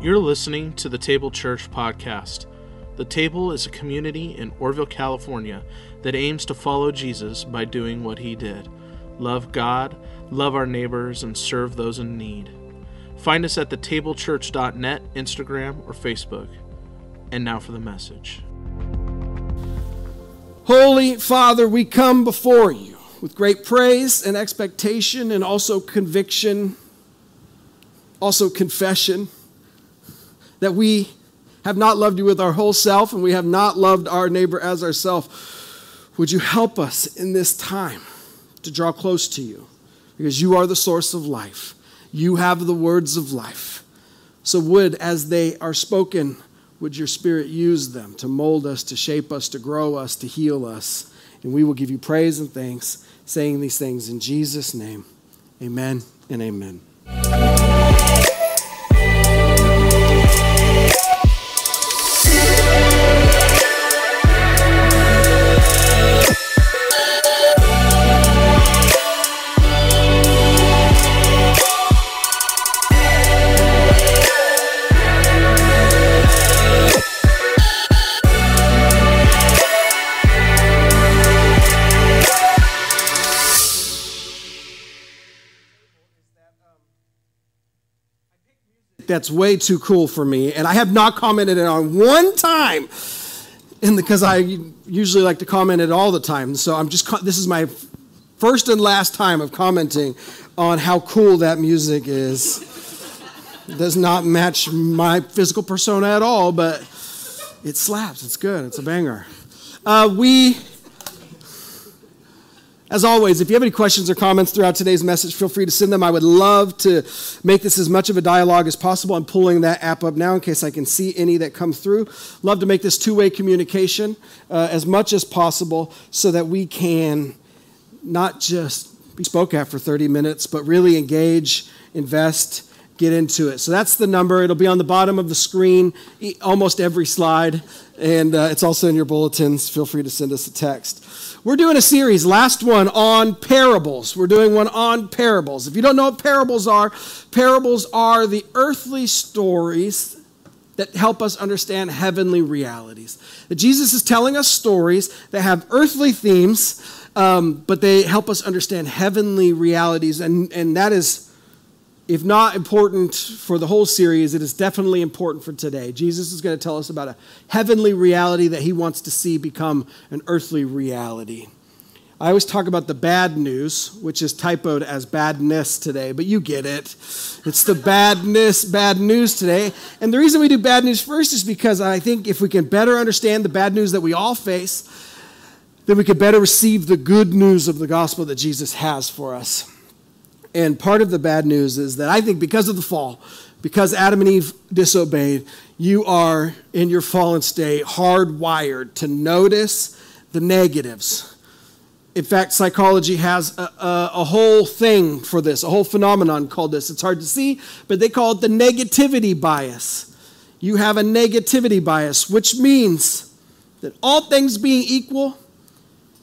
You're listening to the Table Church podcast. The Table is a community in Oroville, California that aims to follow Jesus by doing what he did love God, love our neighbors, and serve those in need. Find us at thetablechurch.net, Instagram, or Facebook. And now for the message. Holy Father, we come before you with great praise and expectation and also conviction, also confession that we have not loved you with our whole self and we have not loved our neighbor as ourself. Would you help us in this time to draw close to you? Because you are the source of life. You have the words of life. So, would, as they are spoken, would your Spirit use them to mold us, to shape us, to grow us, to heal us? And we will give you praise and thanks, saying these things in Jesus' name. Amen and amen. That's way too cool for me, and I have not commented it on one time, because I usually like to comment it all the time. So I'm just this is my first and last time of commenting on how cool that music is. Does not match my physical persona at all, but it slaps. It's good. It's a banger. Uh, we as always, if you have any questions or comments throughout today's message, feel free to send them. I would love to make this as much of a dialogue as possible. I'm pulling that app up now in case I can see any that come through. Love to make this two way communication uh, as much as possible so that we can not just be spoke at for 30 minutes, but really engage, invest, get into it. So that's the number. It'll be on the bottom of the screen, almost every slide, and uh, it's also in your bulletins. Feel free to send us a text. We're doing a series, last one on parables. We're doing one on parables. If you don't know what parables are, parables are the earthly stories that help us understand heavenly realities. That Jesus is telling us stories that have earthly themes, um, but they help us understand heavenly realities, and, and that is if not important for the whole series, it is definitely important for today. Jesus is going to tell us about a heavenly reality that he wants to see become an earthly reality. I always talk about the bad news, which is typoed as badness today, but you get it. It's the badness, bad news today. And the reason we do bad news first is because I think if we can better understand the bad news that we all face, then we can better receive the good news of the gospel that Jesus has for us. And part of the bad news is that I think because of the fall, because Adam and Eve disobeyed, you are in your fallen state hardwired to notice the negatives. In fact, psychology has a, a, a, whole thing for this, a whole phenomenon called this. It's hard to see, but they call it the negativity bias. You have a negativity bias, which means that all things being equal,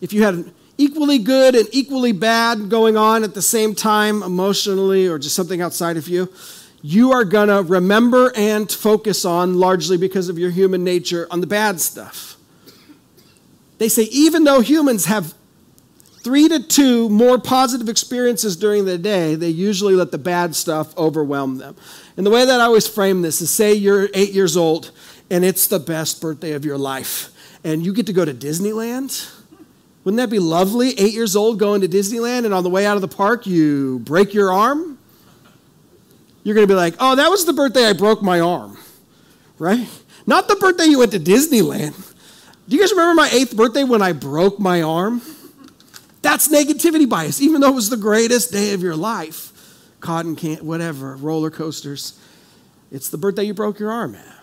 if you had equally good and equally bad going on at the same time, emotionally or just something outside of you, you are going to remember and focus on, largely because of your human nature, on the bad stuff. They say even though humans have three to two more positive experiences during the day, they usually let the bad stuff overwhelm them. And the way that I always frame this is say you're eight years old and it's the best birthday of your life, and you get to go to Disneyland wouldn't that be lovely? Eight years old going to Disneyland, and on the way out of the park, you break your arm? You're going to be like, oh, that was the birthday I broke my arm, right? Not the birthday you went to Disneyland. Do you guys remember my eighth birthday when I broke my arm? That's negativity bias, even though it was the greatest day of your life. Cotton can't, whatever, roller coasters. It's the birthday you broke your arm at.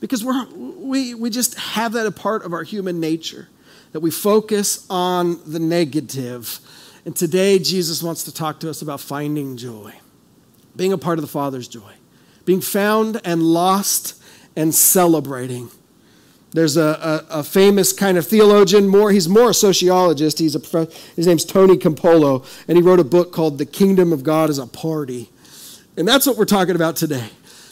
Because we're, we, we just have that a part of our human nature that we focus on the negative. And today, Jesus wants to talk to us about finding joy, being a part of the Father's joy, being found and lost and celebrating. There's a, a, a famous kind of theologian, more he's more a sociologist. He's a his name's Tony Campolo, and he wrote a book called "The Kingdom of God is a Party," and that's what we're talking about today.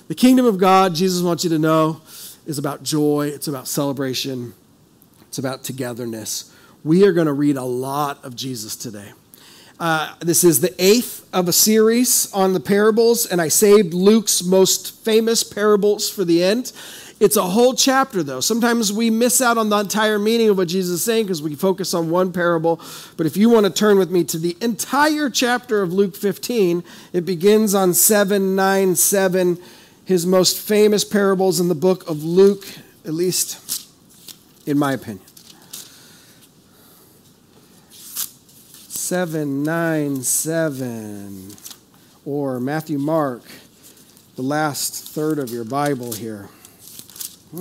The kingdom of God, Jesus wants you to know, is about joy, it's about celebration, it's about togetherness. We are going to read a lot of Jesus today. Uh, this is the eighth of a series on the parables, and I saved Luke's most famous parables for the end. It's a whole chapter, though. Sometimes we miss out on the entire meaning of what Jesus is saying because we focus on one parable. But if you want to turn with me to the entire chapter of Luke 15, it begins on 797, his most famous parables in the book of Luke, at least in my opinion. 797, or Matthew Mark, the last third of your Bible here.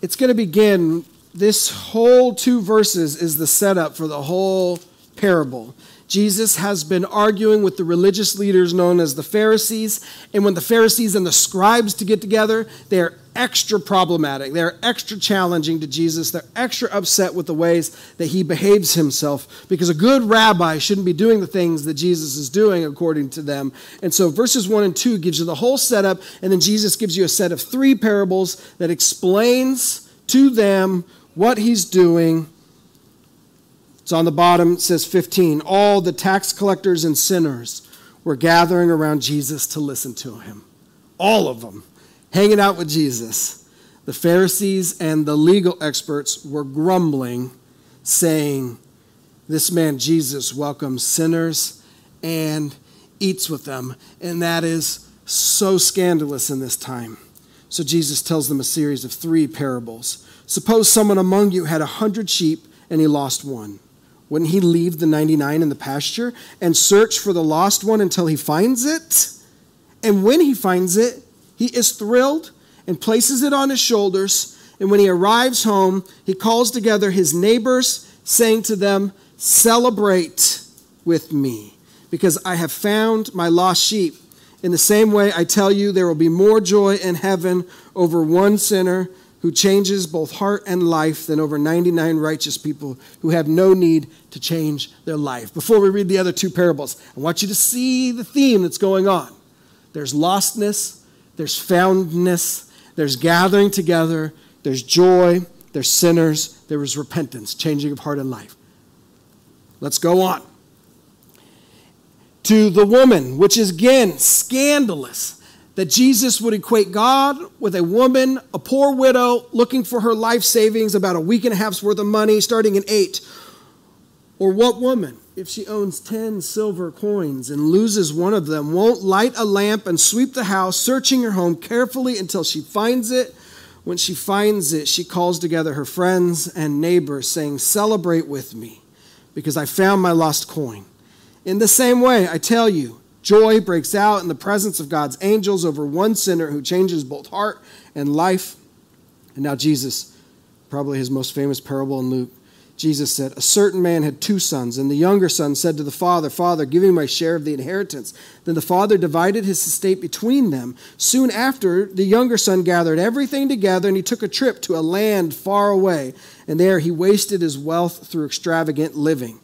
it's going to begin. This whole two verses is the setup for the whole parable. Jesus has been arguing with the religious leaders known as the Pharisees. And when the Pharisees and the scribes to get together, they're extra problematic. They're extra challenging to Jesus. They're extra upset with the ways that he behaves himself because a good rabbi shouldn't be doing the things that Jesus is doing according to them. And so verses 1 and 2 gives you the whole setup and then Jesus gives you a set of three parables that explains to them what he's doing it's on the bottom, it says 15. All the tax collectors and sinners were gathering around Jesus to listen to him. All of them hanging out with Jesus. The Pharisees and the legal experts were grumbling, saying, This man Jesus welcomes sinners and eats with them. And that is so scandalous in this time. So Jesus tells them a series of three parables. Suppose someone among you had a hundred sheep and he lost one. Wouldn't he leave the 99 in the pasture and search for the lost one until he finds it? And when he finds it, he is thrilled and places it on his shoulders. And when he arrives home, he calls together his neighbors, saying to them, Celebrate with me, because I have found my lost sheep. In the same way, I tell you, there will be more joy in heaven over one sinner who changes both heart and life than over 99 righteous people who have no need to change their life. Before we read the other two parables, I want you to see the theme that's going on. There's lostness, there's foundness, there's gathering together, there's joy, there's sinners, there is repentance, changing of heart and life. Let's go on. To the woman, which is again scandalous that Jesus would equate God with a woman, a poor widow, looking for her life savings, about a week and a half's worth of money, starting in eight. Or what woman, if she owns 10 silver coins and loses one of them, won't light a lamp and sweep the house, searching her home carefully until she finds it? When she finds it, she calls together her friends and neighbors, saying, Celebrate with me, because I found my lost coin. In the same way, I tell you, Joy breaks out in the presence of God's angels over one sinner who changes both heart and life. And now, Jesus, probably his most famous parable in Luke, Jesus said, A certain man had two sons, and the younger son said to the father, Father, give me my share of the inheritance. Then the father divided his estate between them. Soon after, the younger son gathered everything together, and he took a trip to a land far away, and there he wasted his wealth through extravagant living.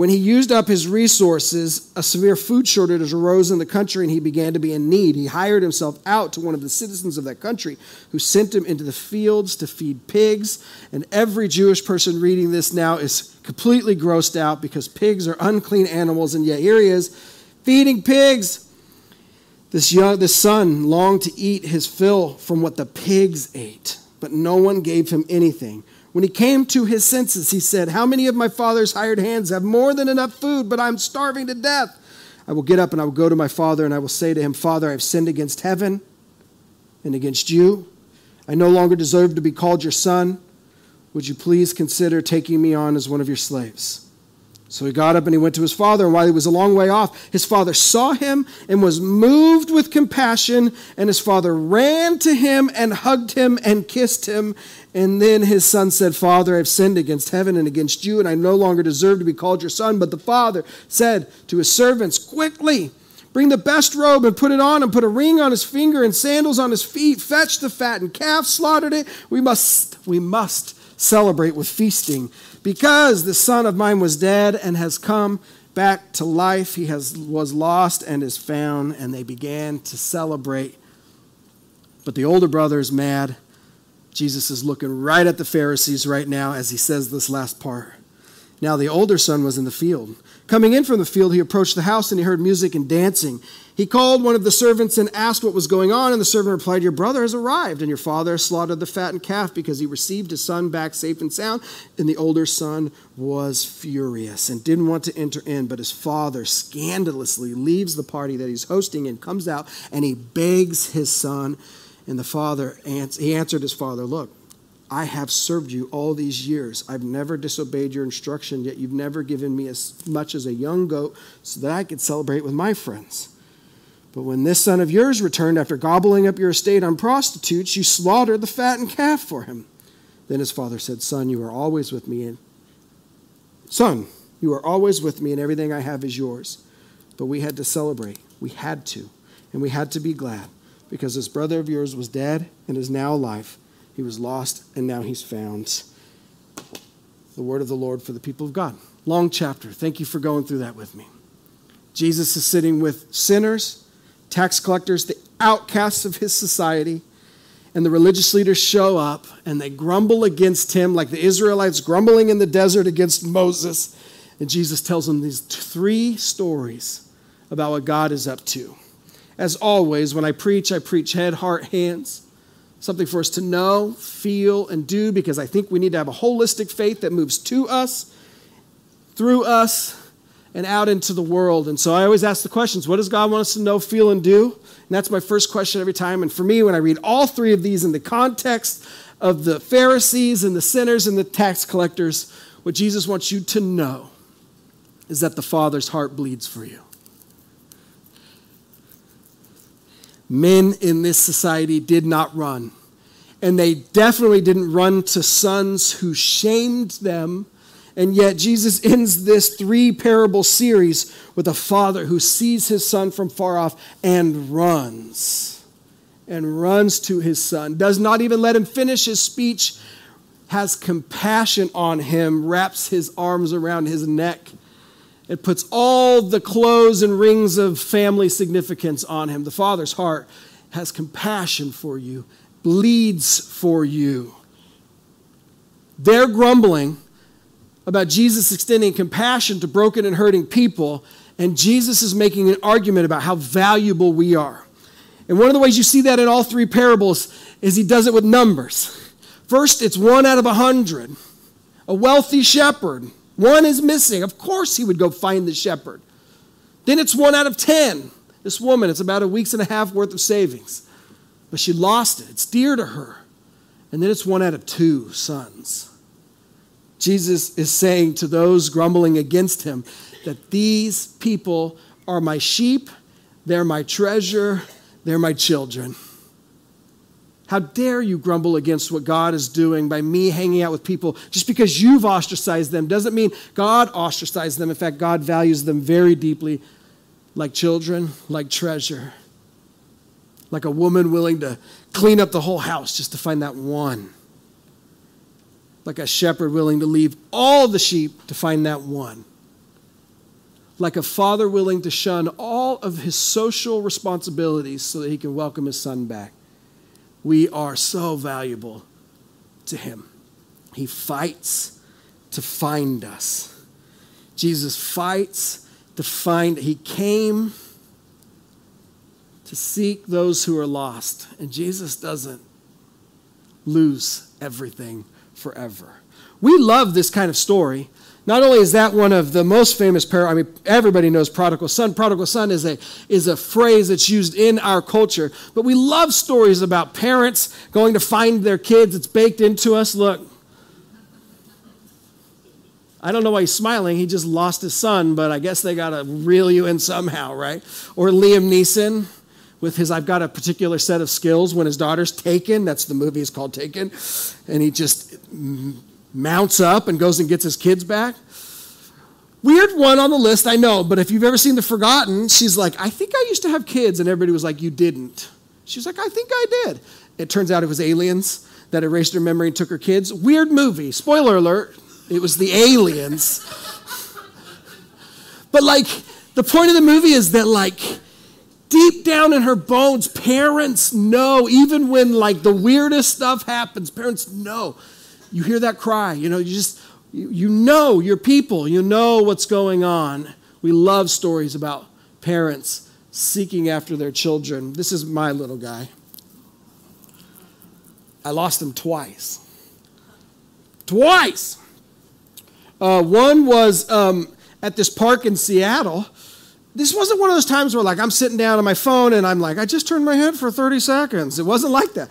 When he used up his resources, a severe food shortage arose in the country and he began to be in need. He hired himself out to one of the citizens of that country who sent him into the fields to feed pigs. And every Jewish person reading this now is completely grossed out because pigs are unclean animals, and yet here he is feeding pigs. This, young, this son longed to eat his fill from what the pigs ate, but no one gave him anything. When he came to his senses, he said, How many of my father's hired hands have more than enough food, but I'm starving to death? I will get up and I will go to my father, and I will say to him, Father, I have sinned against heaven and against you. I no longer deserve to be called your son. Would you please consider taking me on as one of your slaves? So he got up and he went to his father. And while he was a long way off, his father saw him and was moved with compassion. And his father ran to him and hugged him and kissed him. And then his son said, Father, I've sinned against heaven and against you, and I no longer deserve to be called your son. But the father said to his servants, Quickly, bring the best robe and put it on, and put a ring on his finger and sandals on his feet. Fetch the fattened calf, slaughtered it. We must, we must celebrate with feasting because the son of mine was dead and has come back to life. He has, was lost and is found, and they began to celebrate. But the older brother is mad. Jesus is looking right at the Pharisees right now as he says this last part. Now the older son was in the field. Coming in from the field, he approached the house and he heard music and dancing. He called one of the servants and asked what was going on, and the servant replied, Your brother has arrived, and your father slaughtered the fattened calf because he received his son back safe and sound. And the older son was furious and didn't want to enter in, but his father scandalously leaves the party that he's hosting and comes out and he begs his son. And the father, he answered his father, Look, I have served you all these years. I've never disobeyed your instruction, yet you've never given me as much as a young goat so that I could celebrate with my friends. But when this son of yours returned after gobbling up your estate on prostitutes, you slaughtered the fattened calf for him. Then his father said, Son, you are always with me. And son, you are always with me, and everything I have is yours. But we had to celebrate. We had to. And we had to be glad because this brother of yours was dead and is now alive he was lost, and now he's found. The word of the Lord for the people of God. Long chapter. Thank you for going through that with me. Jesus is sitting with sinners, tax collectors, the outcasts of his society, and the religious leaders show up and they grumble against him like the Israelites grumbling in the desert against Moses. And Jesus tells them these three stories about what God is up to. As always, when I preach, I preach head, heart, hands something for us to know, feel, and do because I think we need to have a holistic faith that moves to us, through us, and out into the world. And so I always ask the questions what does God want us to know, feel, and do? And that's my first question every time. And for me, when I read all three of these in the context of the Pharisees and the sinners and the tax collectors, what Jesus wants you to know is that the Father's heart bleeds for you. men in this society did not run. And they definitely didn't run to sons who shamed them. And yet, Jesus ends this three parable series with a father who sees his son from far off and runs. And runs to his son, does not even let him finish his speech, has compassion on him, wraps his arms around his neck it puts all the clothes and rings of family significance on him. The Father's heart has compassion for you, bleeds for you. They're grumbling about Jesus extending compassion to broken and hurting people, and Jesus is making an argument about how valuable we are. And one of the ways you see that in all three parables is he does it with numbers. First, it's one out of a hundred. A wealthy shepherd one is missing. Of course, he would go find the shepherd. Then it's one out of 10. This woman, it's about a week's and a half worth of savings. But she lost it. It's dear to her. And then it's one out of two sons. Jesus is saying to those grumbling against him that these people are my sheep, they're my treasure, they're my children. How dare you grumble against what God is doing by me hanging out with people? Just because you've ostracized them doesn't mean God ostracized them. In fact, God values them very deeply, like children, like treasure, like a woman willing to clean up the whole house just to find that one, like a shepherd willing to leave all the sheep to find that one like a father willing to shun all of his social responsibilities so that he can welcome his son back we are so valuable to Him. He fights to find us. Jesus fights to find, He came to seek those who are lost. And Jesus doesn't lose everything forever. We love this kind of story not only is that one of the most famous parables, I mean, everybody knows prodigal son. Prodigal son is a, is a phrase that's used in our culture, but we love stories about parents going to find their kids. It's baked into us. Look, I don't know why he's smiling. He just lost his son, but I guess they got to reel you in somehow, right? Or Liam Neeson with his I've got a particular set of skills when his daughter's taken. That's the movie is called Taken. And he just mounts up and goes and gets his kids back. Weird one on the list, I know, but if you've ever seen The Forgotten, she's like, I think I used to have kids, and everybody was like, You didn't. She's like, I think I did. It turns out it was aliens that erased her memory and took her kids. Weird movie. Spoiler alert, it was the aliens. But like, the point of the movie is that like, deep down in her bones, parents know, even when like the weirdest stuff happens, parents know. You hear that cry, you know, you just, you, know your people, you know what's going on. We love stories about parents seeking after their children. This is my little guy. I lost him twice. Twice! Uh, one was um, at this park in Seattle this wasn't one of those times where like I'm sitting down on my phone and I'm like, I just turned my head for 30 seconds. It wasn't like that.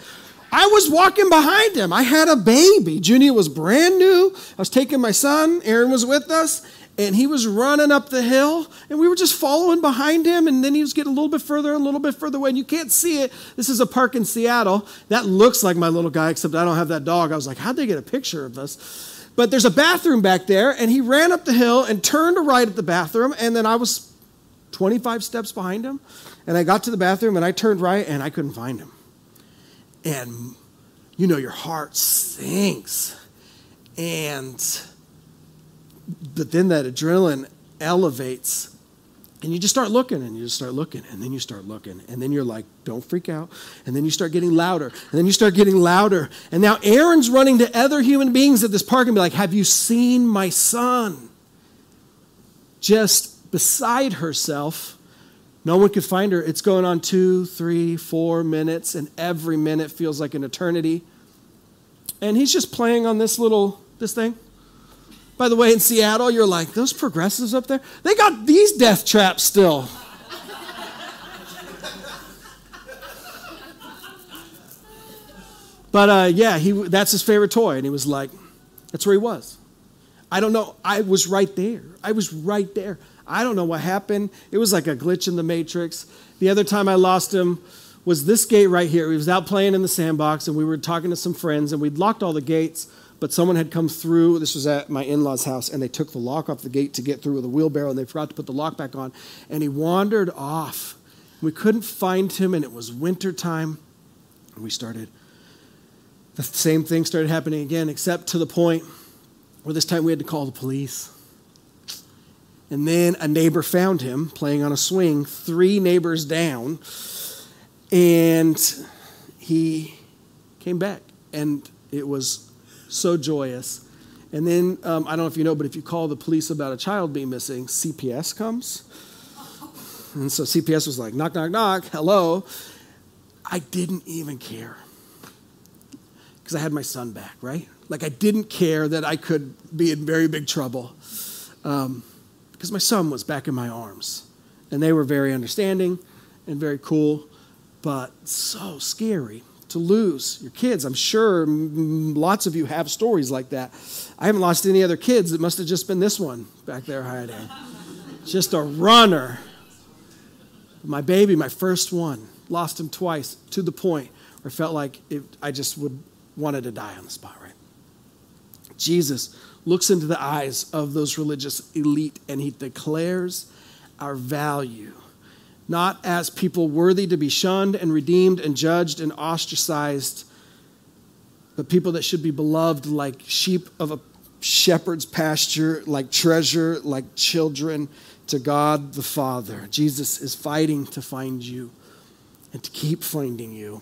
I was walking behind him. I had a baby. Junior was brand new. I was taking my son. Erin was with us. And he was running up the hill, and we were just following behind him. And then he was getting a little bit further, and a little bit further away. And you can't see it. This is a park in Seattle. That looks like my little guy, except I don't have that dog. I was like, how'd they get a picture of this? But there's a bathroom back there, and he ran up the hill and turned to right at the bathroom. And then I was 25 steps behind him. And I got to the bathroom and I turned right and I couldn't find him. And you know, your heart sinks. And, but then that adrenaline elevates and you just start looking and you just start looking and then you start looking and then you're like don't freak out and then you start getting louder and then you start getting louder and now Erin's running to other human beings at this park and be like have you seen my son just beside herself. No one could find her. It's going on two, three, four minutes, and every minute feels like an eternity. And he's just playing on this little this thing. By the way, in Seattle, you're like, those progressives up there, they got these death traps still. but uh, yeah, he, that's his favorite toy. And he was like, that's where he was. I don't know. I was right there. I was right there. I don't know what happened. It was like a glitch in the matrix. The other time I lost him was this gate right here. He was out playing in the sandbox, and we were talking to some friends, and we'd locked all the gates, but someone had come through. This was at my in law's house, and they took the lock off the gate to get through with a wheelbarrow, and they forgot to put the lock back on. And he wandered off. We couldn't find him, and it was wintertime. And we started, the same thing started happening again, except to the point where this time we had to call the police. And then a neighbor found him playing on a swing, three neighbors down, and he came back. And it was so joyous. And then, um, I don't know if you know, but if you call the police about a child being missing, CPS comes. And so CPS was like, knock, knock, knock, hello. I didn't even care because I had my son back, right? Like, I didn't care that I could be in very big trouble. Um, because my son was back in my arms. And they were very understanding and very cool, but so scary to lose your kids. I'm sure lots of you have stories like that. I haven't lost any other kids. It must have just been this one back there hiding. just a runner. My baby, my first one, lost him twice to the point where I felt like it, I just would wanted to die on the spot, right? Jesus looks into the eyes of those religious elite and he declares our value, not as people worthy to be shunned and redeemed and judged and ostracized, but people that should be beloved like sheep of a shepherd's pasture, like treasure, like children to God the Father. Jesus is fighting to find you and to keep finding you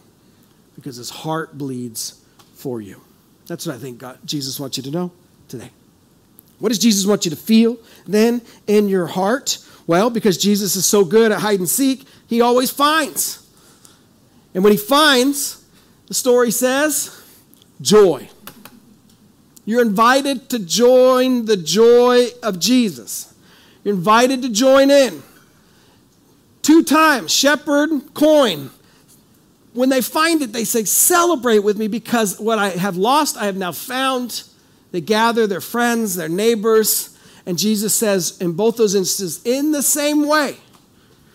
because his heart bleeds for you. That's what I think God, Jesus wants you to know today. What does Jesus want you to feel then in your heart? Well, because Jesus is so good at hide and seek, he always finds. And when he finds, the story says, joy. You're invited to join the joy of Jesus. You're invited to join in. Two times, shepherd, coin. When they find it, they say, Celebrate with me because what I have lost, I have now found. They gather their friends, their neighbors, and Jesus says in both those instances, in the same way,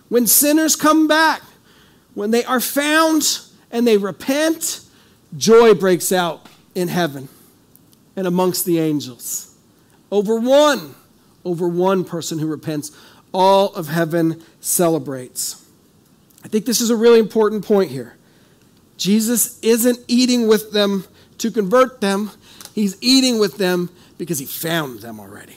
when sinners come back, when they are found and they repent, joy breaks out in heaven and amongst the angels. Over one, over one person who repents, all of heaven celebrates. I think this is a really important point here. Jesus isn't eating with them to convert them, He's eating with them because he found them already.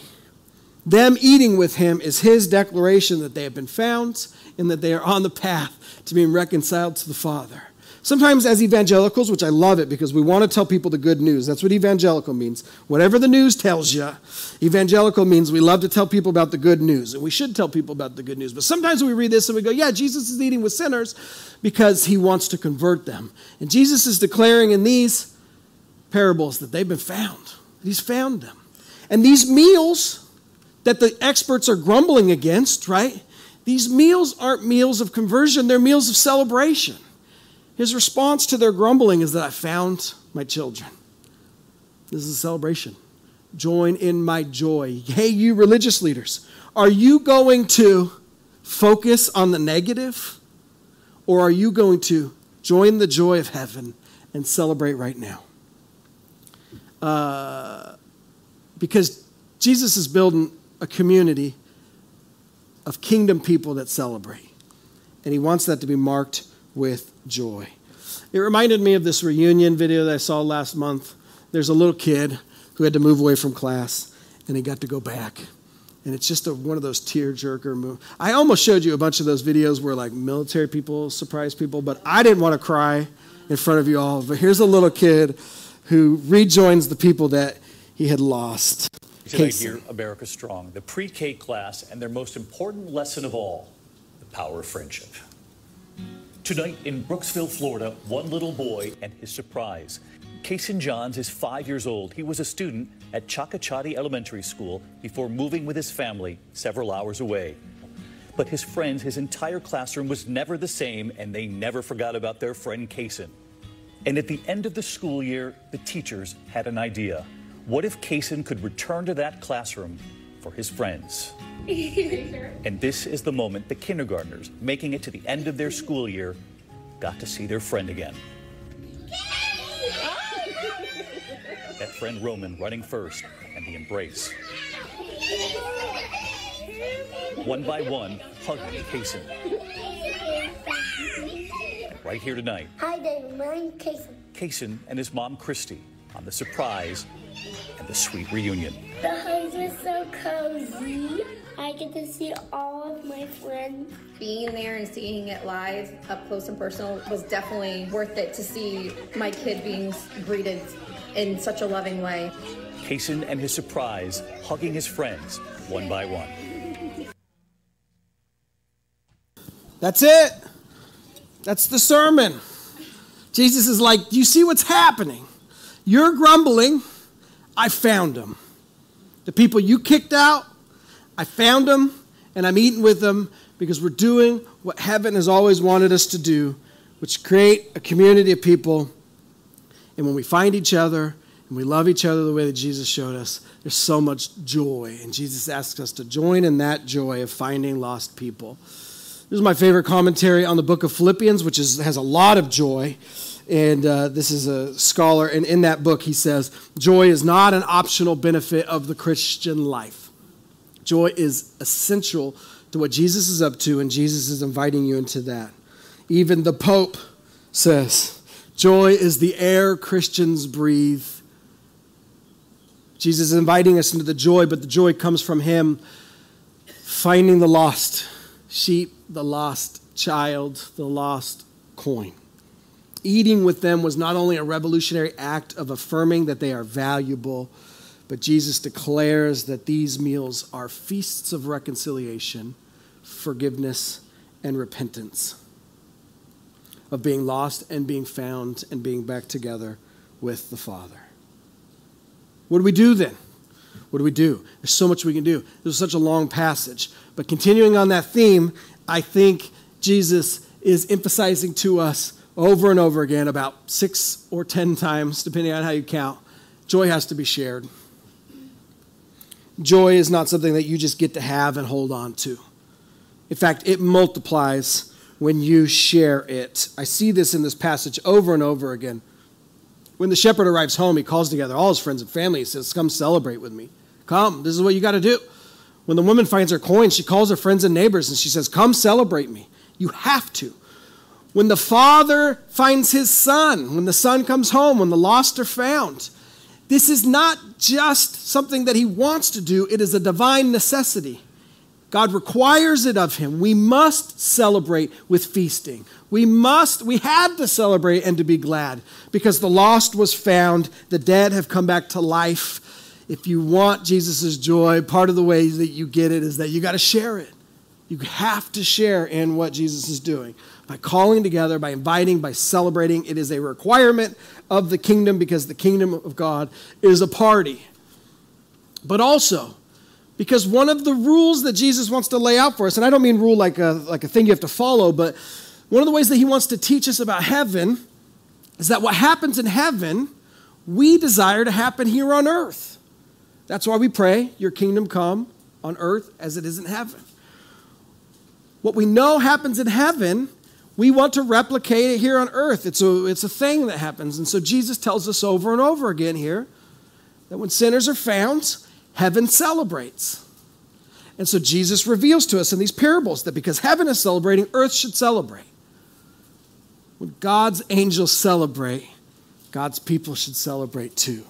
Them eating with him is his declaration that they have been found and that they are on the path to being reconciled to the Father. Sometimes, as evangelicals, which I love it because we want to tell people the good news. That's what evangelical means. Whatever the news tells you, evangelical means we love to tell people about the good news. And we should tell people about the good news. But sometimes we read this and we go, yeah, Jesus is eating with sinners because he wants to convert them. And Jesus is declaring in these parables that they've been found, he's found them. And these meals that the experts are grumbling against, right? These meals aren't meals of conversion, they're meals of celebration. His response to their grumbling is that I found my children. This is a celebration. Join in my joy. Hey, you religious leaders, are you going to focus on the negative or are you going to join the joy of heaven and celebrate right now? Uh, because Jesus is building a community of kingdom people that celebrate. And he wants that to be marked with joy. It reminded me of this reunion video that I saw last month. There's a little kid who had to move away from class, and he got to go back. And it's just a, one of those tear-jerker moves. I almost showed you a bunch of those videos where like military people surprise people, but I didn't want to cry in front of you all. But here's a little kid who rejoins the people that he had lost. Tonight here, America Strong, the pre-K class, and their most important lesson of all, the power of friendship. Tonight in Brooksville, Florida, one little boy and his surprise. Kason Johns is five years old. He was a student at Chocachatti Elementary School before moving with his family several hours away. But his friends, his entire classroom was never the same, and they never forgot about their friend Kason. And at the end of the school year, the teachers had an idea. What if Kason could return to that classroom for his friends? and this is the moment the kindergartners, making it to the end of their school year, got to see their friend again. that friend Roman running first, and the embrace. One by one, hugging Kason. Right here tonight. Hi, David. My name's Kason. Kason and his mom, Christy, on the surprise and the sweet reunion. The hugs were so cozy. I get to see all of my friends. Being there and seeing it live, up close and personal, was definitely worth it to see my kid being greeted in such a loving way. Kason and his surprise, hugging his friends one by one. That's it. That's the sermon. Jesus is like, you see what's happening? You're grumbling. I found them. The people you kicked out, I found them and I'm eating with them because we're doing what heaven has always wanted us to do, which create a community of people. And when we find each other and we love each other the way that Jesus showed us, there's so much joy. And Jesus asks us to join in that joy of finding lost people. This is my favorite commentary on the book of Philippians, which is, has a lot of joy. And uh, this is a scholar, and in that book, he says, Joy is not an optional benefit of the Christian life. Joy is essential to what Jesus is up to, and Jesus is inviting you into that. Even the Pope says, Joy is the air Christians breathe. Jesus is inviting us into the joy, but the joy comes from Him finding the lost sheep, the lost child, the lost coin. Eating with them was not only a revolutionary act of affirming that they are valuable but Jesus declares that these meals are feasts of reconciliation, forgiveness, and repentance, of being lost and being found and being back together with the Father. What do we do then? What do we do? There's so much we can do. This is such a long passage. But continuing on that theme, I think Jesus is emphasizing to us over and over again, about six or ten times, depending on how you count, joy has to be shared. Joy is not something that you just get to have and hold on to. In fact, it multiplies when you share it. I see this in this passage over and over again. When the shepherd arrives home, he calls together all his friends and family. He says, Come celebrate with me. Come, this is what you got to do. When the woman finds her coin, she calls her friends and neighbors and she says, Come celebrate me. You have to. When the father finds his son, when the son comes home, when the lost are found, This is not just something that he wants to do, it is a divine necessity. God requires it of him. We must celebrate with feasting. We must, we had to celebrate and to be glad because the lost was found, the dead have come back to life. If you want Jesus' joy, part of the way that you get it is that you got to share it. You have to share in what Jesus is doing by calling together, by inviting, by celebrating. It is a requirement of the kingdom because the kingdom of God is a party. But also, because one of the rules that Jesus wants to lay out for us, and I don't mean rule like a, like a thing you have to follow, but one of the ways that he wants to teach us about heaven is that what happens in heaven, we desire to happen here on earth. That's why we pray, Your kingdom come on earth as it is in heaven. What we know happens in heaven, we want to replicate it here on earth. It's a, it's a thing that happens. And so Jesus tells us over and over again here that when sinners are found, heaven celebrates. And so Jesus reveals to us in these parables that because heaven is celebrating, earth should celebrate. When God's angels celebrate, God's people should celebrate too.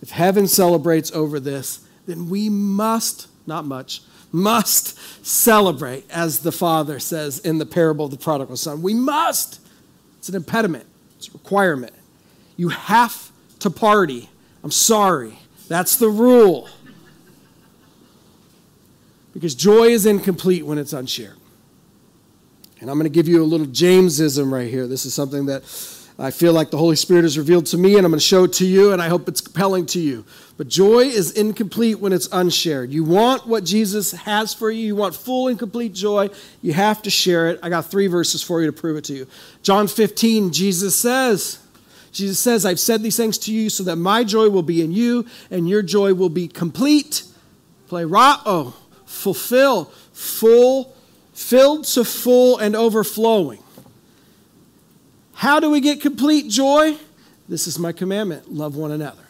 If heaven celebrates over this, then we must, not much, must celebrate, as the father says in the parable of the prodigal son. We must. It's an impediment, it's a requirement. You have to party. I'm sorry. That's the rule. Because joy is incomplete when it's unshared. And I'm going to give you a little Jaymesism right here. This is something that I feel like the Holy Spirit has revealed to me, and I'm going to show it to you, and I hope it's compelling to you. But joy is incomplete when it's unshared. You want what Jesus has for you, you want full and complete joy, you have to share it. I got three verses for you to prove it to you. John 15, Jesus says, Jesus says, I've said these things to you so that my joy will be in you and your joy will be complete. Plerao, fulfill, full, filled to full and overflowing. How do we get complete joy? This is my commandment love one another.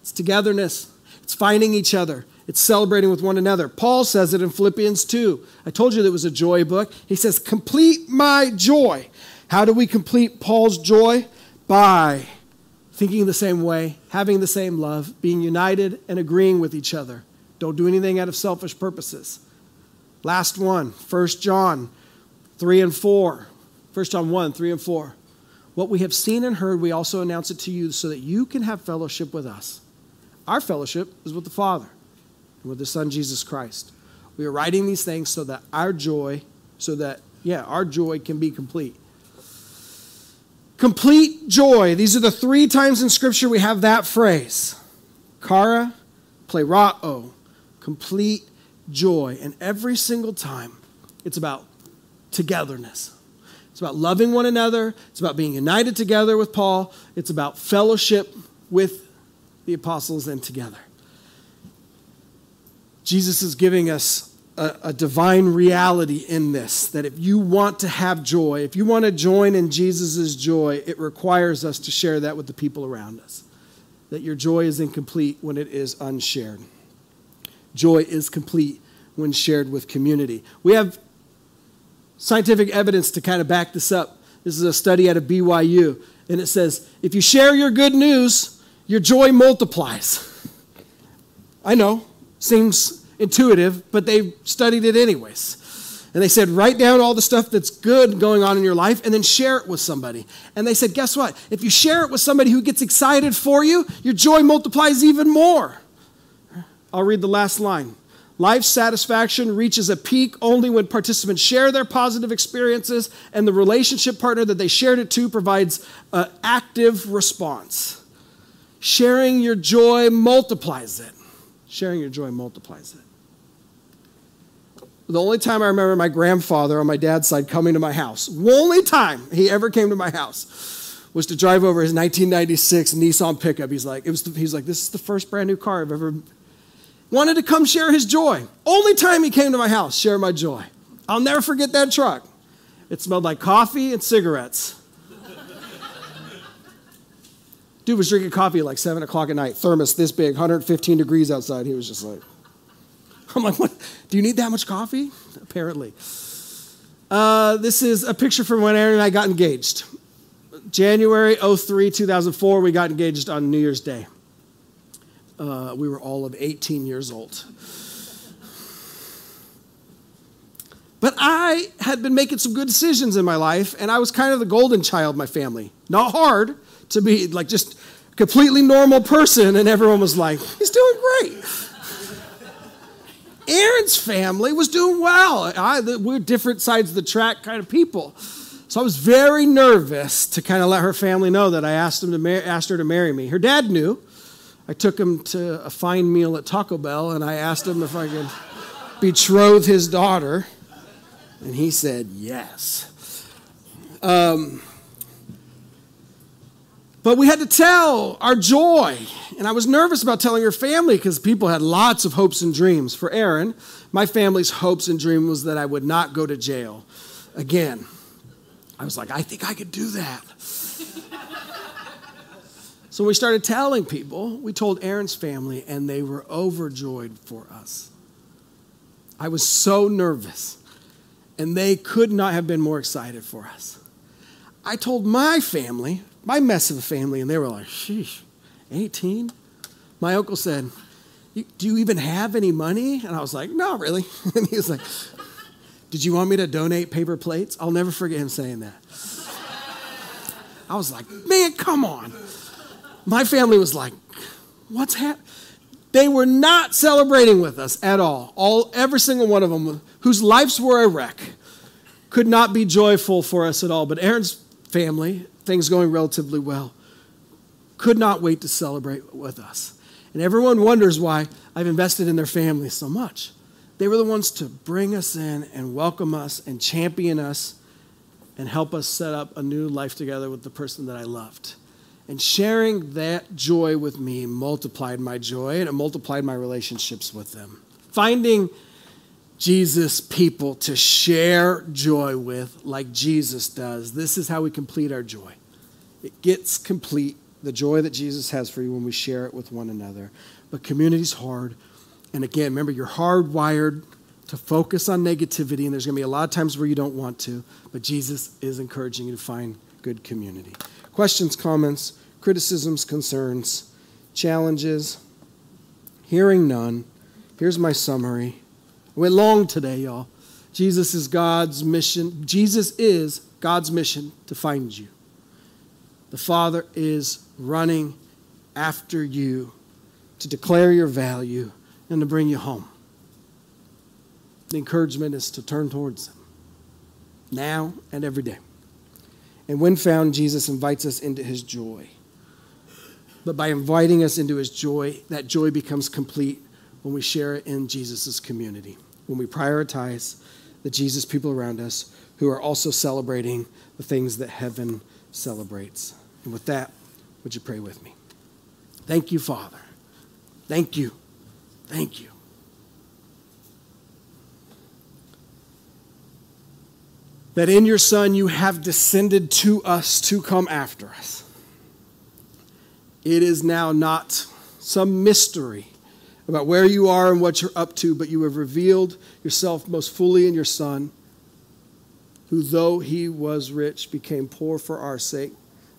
It's togetherness, it's finding each other, it's celebrating with one another. Paul says it in Philippians 2. I told you that it was a joy book. He says, Complete my joy. How do we complete Paul's joy? By thinking the same way, having the same love, being united, and agreeing with each other. Don't do anything out of selfish purposes. Last one, 1 John 3 and 4. 1 John 1 3 and 4. What we have seen and heard, we also announce it to you so that you can have fellowship with us. Our fellowship is with the Father and with the Son, Jesus Christ. We are writing these things so that our joy, so that, yeah, our joy can be complete. Complete joy. These are the three times in Scripture we have that phrase. Kara, plerao, complete joy. And every single time, it's about togetherness. It's about loving one another. It's about being united together with Paul. It's about fellowship with the apostles and together. Jesus is giving us a, a, divine reality in this that if you want to have joy, if you want to join in Jesus' joy, it requires us to share that with the people around us. That your joy is incomplete when it is unshared. Joy is complete when shared with community. We have scientific evidence to kind of back this up. This is a study out of BYU, and it says if you share your good news, your joy multiplies. I know, seems intuitive, but they studied it anyways. And they said, write down all the stuff that's good going on in your life and then share it with somebody. And they said, guess what? If you share it with somebody who gets excited for you, your joy multiplies even more. I'll read the last line. Life satisfaction reaches a peak only when participants share their positive experiences and the relationship partner that they shared it to provides an active response. Sharing your joy multiplies it. Sharing your joy multiplies it. The only time I remember my grandfather on my dad's side coming to my house, the only time he ever came to my house, was to drive over his 1996 Nissan pickup. He's like, it was, he's like, this is the first brand new car I've ever wanted to come share his joy. Only time he came to my house, share my joy. I'll never forget that truck. It smelled like coffee and cigarettes. Dude was drinking coffee at like 7 o'clock at night, thermos this big, 115 degrees outside. He was just like, I'm like, what? Do you need that much coffee? Apparently. Uh, this is a picture from when Erin and I got engaged. January 03, 2004, we got engaged on New Year's Day. Uh, we were all of 18 years old. But I had been making some good decisions in my life, and I was kind of the golden child my family. Not hard to be like just completely normal person, and everyone was like, he's doing great. Erin's family was doing well. I, we're different sides of the track kind of people. So I was very nervous to kind of let her family know that I asked, him to mar- asked her to marry me. Her dad knew. I took him to a fine meal at Taco Bell, and I asked him if I could betroth his daughter. And he said yes. Um, but we had to tell our joy. And I was nervous about telling her family because people had lots of hopes and dreams. For Erin, my family's hopes and dream was that I would not go to jail again. I was like, I think I could do that. So we started telling people. We told Erin's family, and they were overjoyed for us. I was so nervous and they could not have been more excited for us. I told my family, my mess of a family, and they were like, sheesh, 18? My uncle said, Do you even have any money? And I was like, No, really. And he was like, Did you want me to donate paper plates? I'll never forget him saying that. I was like, Man, come on. My family was like, What's happening? They were not celebrating with us at all. All every single one of them whose lives were a wreck could not be joyful for us at all. But Erin's family, things going relatively well, could not wait to celebrate with us. And everyone wonders why I've invested in their family so much. They were the ones to bring us in and welcome us and champion us and help us set up a new life together with the person that I loved. And sharing that joy with me multiplied my joy and it multiplied my relationships with them. Finding Jesus people to share joy with like Jesus does. This is how we complete our joy. It gets complete, the joy that Jesus has for you when we share it with one another. But community's hard. And again, remember, you're hardwired to focus on negativity, and there's going to be a lot of times where you don't want to, but Jesus is encouraging you to find good community. Questions, comments, criticisms, concerns, challenges? Hearing none. Here's my summary. I Went long today, y'all. Jesus is God's mission. Jesus is God's mission to find you. The Father is running after you to declare your value and to bring you home. The encouragement is to turn towards Him now and every day. And when found, Jesus invites us into His joy. But by inviting us into His joy, that joy becomes complete when we share it in Jesus' community when we prioritize the Jesus people around us who are also celebrating the things that heaven celebrates. And with that, would you pray with me? Thank you, Father. Thank you. Thank you. That in your Son you have descended to us to come after us. It is now not some mystery about where you are and what you're up to, but you have revealed yourself most fully in your Son, who, though he was rich, became poor for our sake,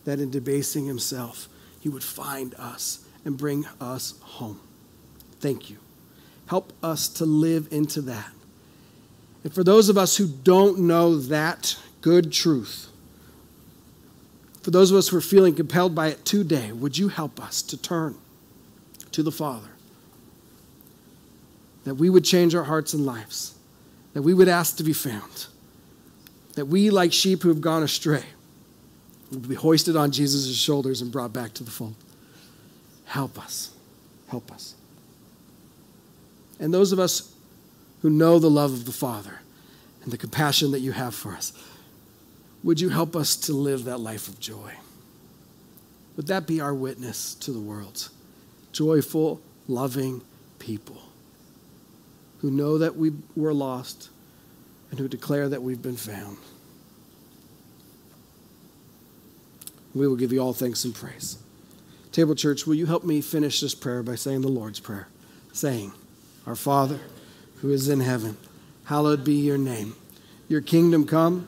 that in debasing himself, he would find us and bring us home. Thank you. Help us to live into that. And for those of us who don't know that good truth, for those of us who are feeling compelled by it today, would you help us to turn to the Father? that we would change our hearts and lives, that we would ask to be found, that we, like sheep who have gone astray, would be hoisted on Jesus' shoulders and brought back to the fold. Help us. Help us. And those of us who know the love of the Father and the compassion that you have for us, would you help us to live that life of joy? Would that be our witness to the world? Joyful, loving people who know that we were lost and who declare that we've been found. We will give you all thanks and praise. Table Church, will you help me finish this prayer by saying the Lord's Prayer? Saying, Our Father, who is in heaven, hallowed be your name. Your kingdom come,